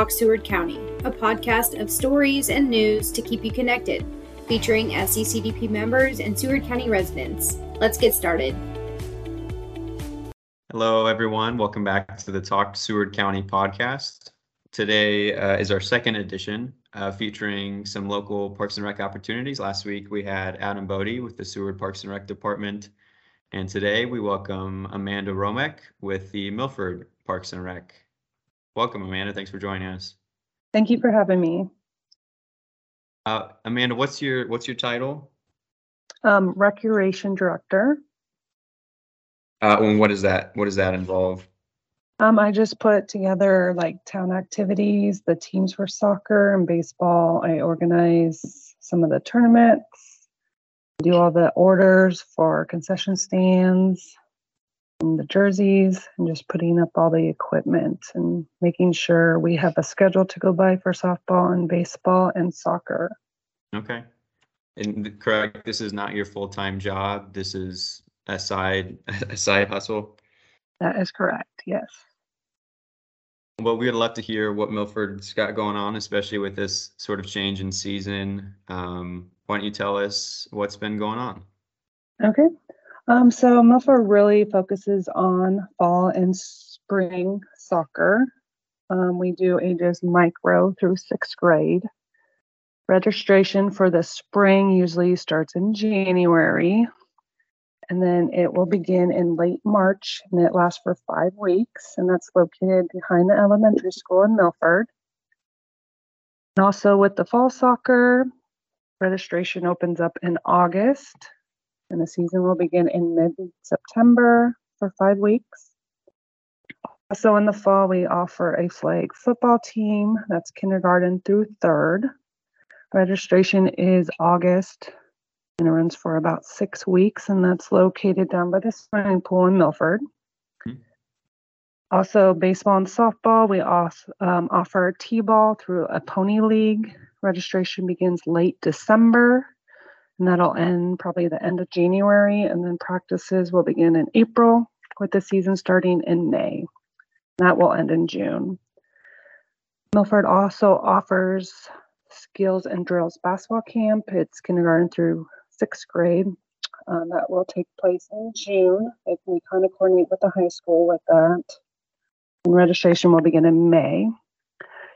Talk Seward County, a podcast of stories and news to keep you connected, featuring SCCDP members and Seward County residents. Let's get started. Hello, everyone. Welcome back to the Talk Seward County podcast. Today uh, is our second edition uh, featuring some local Parks and Rec opportunities. Last week we had Adam Bodie with the Seward Parks and Rec Department. And today we welcome Amanda Hromek with the Milford Parks and Rec. Welcome, Amanda. Thanks for joining us. Thank you for having me. Uh, Amanda, what's your what's your title? Um, Recreation Director. Uh, and what is that? What does that involve? Um, I just put together like town activities, the teams for soccer and baseball. I organize some of the tournaments, do all the orders for concession stands, and the jerseys, and just putting up all the equipment and making sure we have a schedule to go by for softball and baseball and soccer. Okay. And correct, this is not your full-time job. This is a side a side hustle. That is correct. Yes. Well, we'd love to hear what Milford's got going on, especially with this sort of change in season. Um, why don't you tell us what's been going on? Okay. Um, so Milford really focuses on fall and spring soccer. Um, we do ages micro through sixth grade. Registration for the spring usually starts in January, and then it will begin in late March, and it lasts for five weeks, and that's located behind the elementary school in Milford. And also with the fall soccer, registration opens up in August and the season will begin in mid September for five weeks. So in the fall, we offer a flag football team that's kindergarten through third. Registration is August and it runs for about six weeks, and that's located down by the swimming pool in Milford. Hmm. Also, baseball and softball, we also, um, offer T ball through a pony league. Registration begins late December and that'll end probably the end of January. And then practices will begin in April with the season starting in May. That will end in June. Milford also offers skills and drills basketball camp. It's kindergarten through sixth grade. Um, that will take place in June. If we kind of coordinate with the high school with that. And registration will begin in May.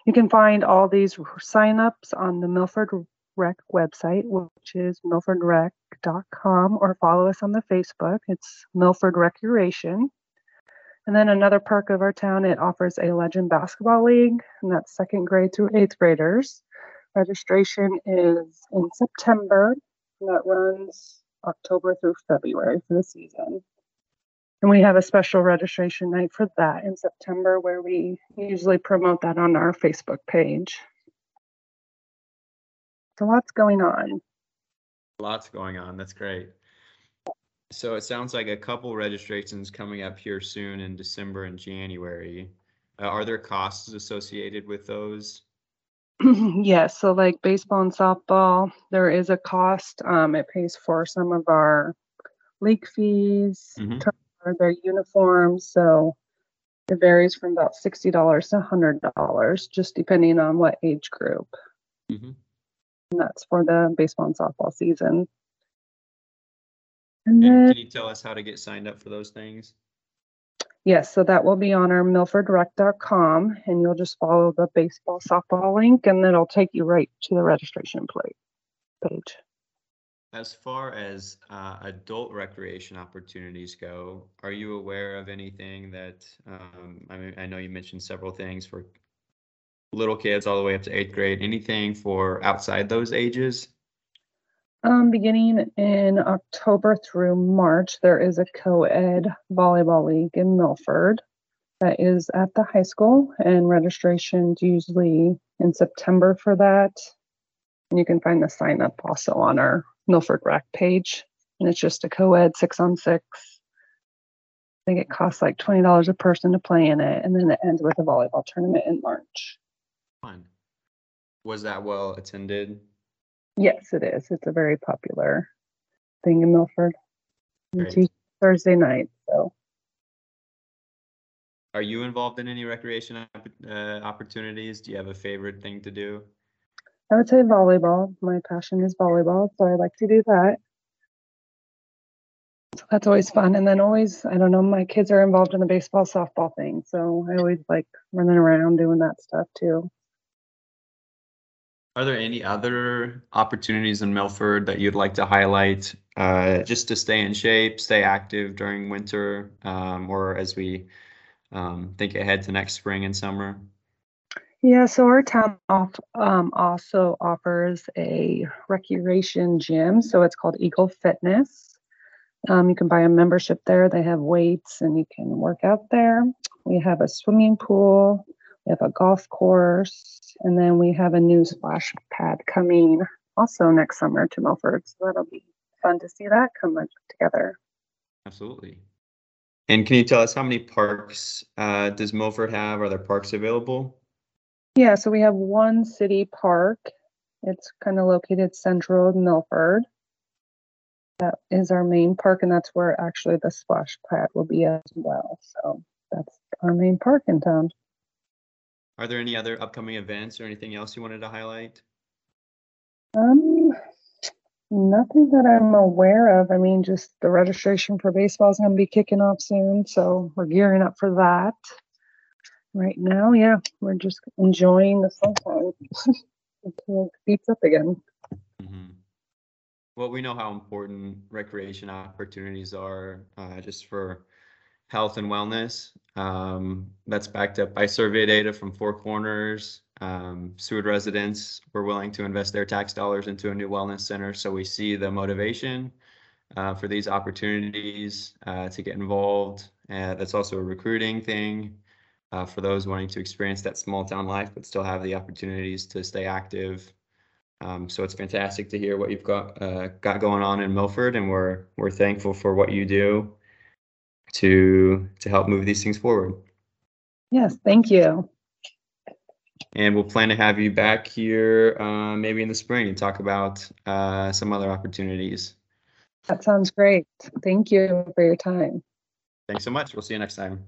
You can find all these signups on the Milford Rec website, which is milfordrec.com, or follow us on the Facebook. It's Milford Recreation. And then another perk of our town, it offers a Legend Basketball League, and that's second grade through eighth graders. Registration is in September, and that runs October through February for the season. And we have a special registration night for that in September where we usually promote that on our Facebook page. So lots going on. Lots going on. That's great. So it sounds like a couple registrations coming up here soon in December and January. Uh, are there costs associated with those? yes. So like baseball and softball, there is a cost. Um, it pays for some of our league fees, mm-hmm. their uniforms. So it varies from about sixty dollars to hundred dollars, just depending on what age group. Mm-hmm and that's for the baseball and softball season. And, then, can you tell us how to get signed up for those things? Yes, so that will be on our milfordrec.com, and you'll just follow the baseball softball link, and it'll take you right to the registration plate page. As far as uh, adult recreation opportunities go, are you aware of anything that? Um, I mean, I know you mentioned several things for little kids all the way up to eighth grade. Anything for outside those ages? Um, beginning in October through March, there is a co-ed volleyball league in Milford that is at the high school, and registration's usually in September for that. And you can find the sign up also on our Milford Rec page, and it's just a co-ed six on six. I think it costs like twenty dollars a person to play in it, and then it ends with a volleyball tournament in March. Was that well attended? Yes, it is. It's a very popular thing in Milford. Thursday night. So are you involved in any recreation uh, opportunities? Do you have a favorite thing to do? I would say volleyball. My passion is volleyball, so I like to do that. So that's always fun. And then always, I don't know, my kids are involved in the baseball, softball thing. So I always like running around doing that stuff too. Are there any other opportunities in Milford that you'd like to highlight uh, just to stay in shape, stay active during winter, um, or as we um, think ahead to next spring and summer? Yeah, so our town off, um, also offers a recreation gym. So it's called Eagle Fitness. Um, you can buy a membership there. They have weights and you can work out there. We have a swimming pool, we have a golf course, and then we have a new splash pad coming also next summer to Milford. So that'll be fun to see that come together. Absolutely. And can you tell us how many parks uh, does Milford have? Are there parks available? Yeah, so we have one city park. It's kind of located central in Milford. That is our main park, and that's where actually the splash pad will be as well. So that's our main park in town. Are there any other upcoming events or anything else you wanted to highlight? Um, nothing that I'm aware of. I mean, just the registration for baseball is going to be kicking off soon, so we're gearing up for that. Right now, yeah, we're just enjoying the sunshine until it beats up again. Mm-hmm. Well, we know how important recreation opportunities are uh, just for health and wellness. Um, that's backed up by survey data from Four Corners. Um, Seward residents were willing to invest their tax dollars into a new wellness center. So we see the motivation uh, for these opportunities uh, to get involved. Uh, that's also a recruiting thing uh, for those wanting to experience that small town life, but still have the opportunities to stay active. Um, so it's fantastic to hear what you've got uh, got going on in Milford, and we're we're thankful for what you do to to help move these things forward. Yes, thank you. And we'll plan to have you back here uh, maybe in the spring and talk about uh, some other opportunities. That sounds great. Thank you for your time. Thanks so much. We'll see you next time.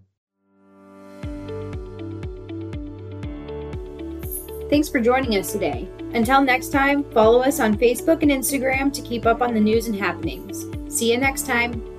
Thanks for joining us today. Until next time, follow us on Facebook and Instagram to keep up on the news and happenings. See you next time.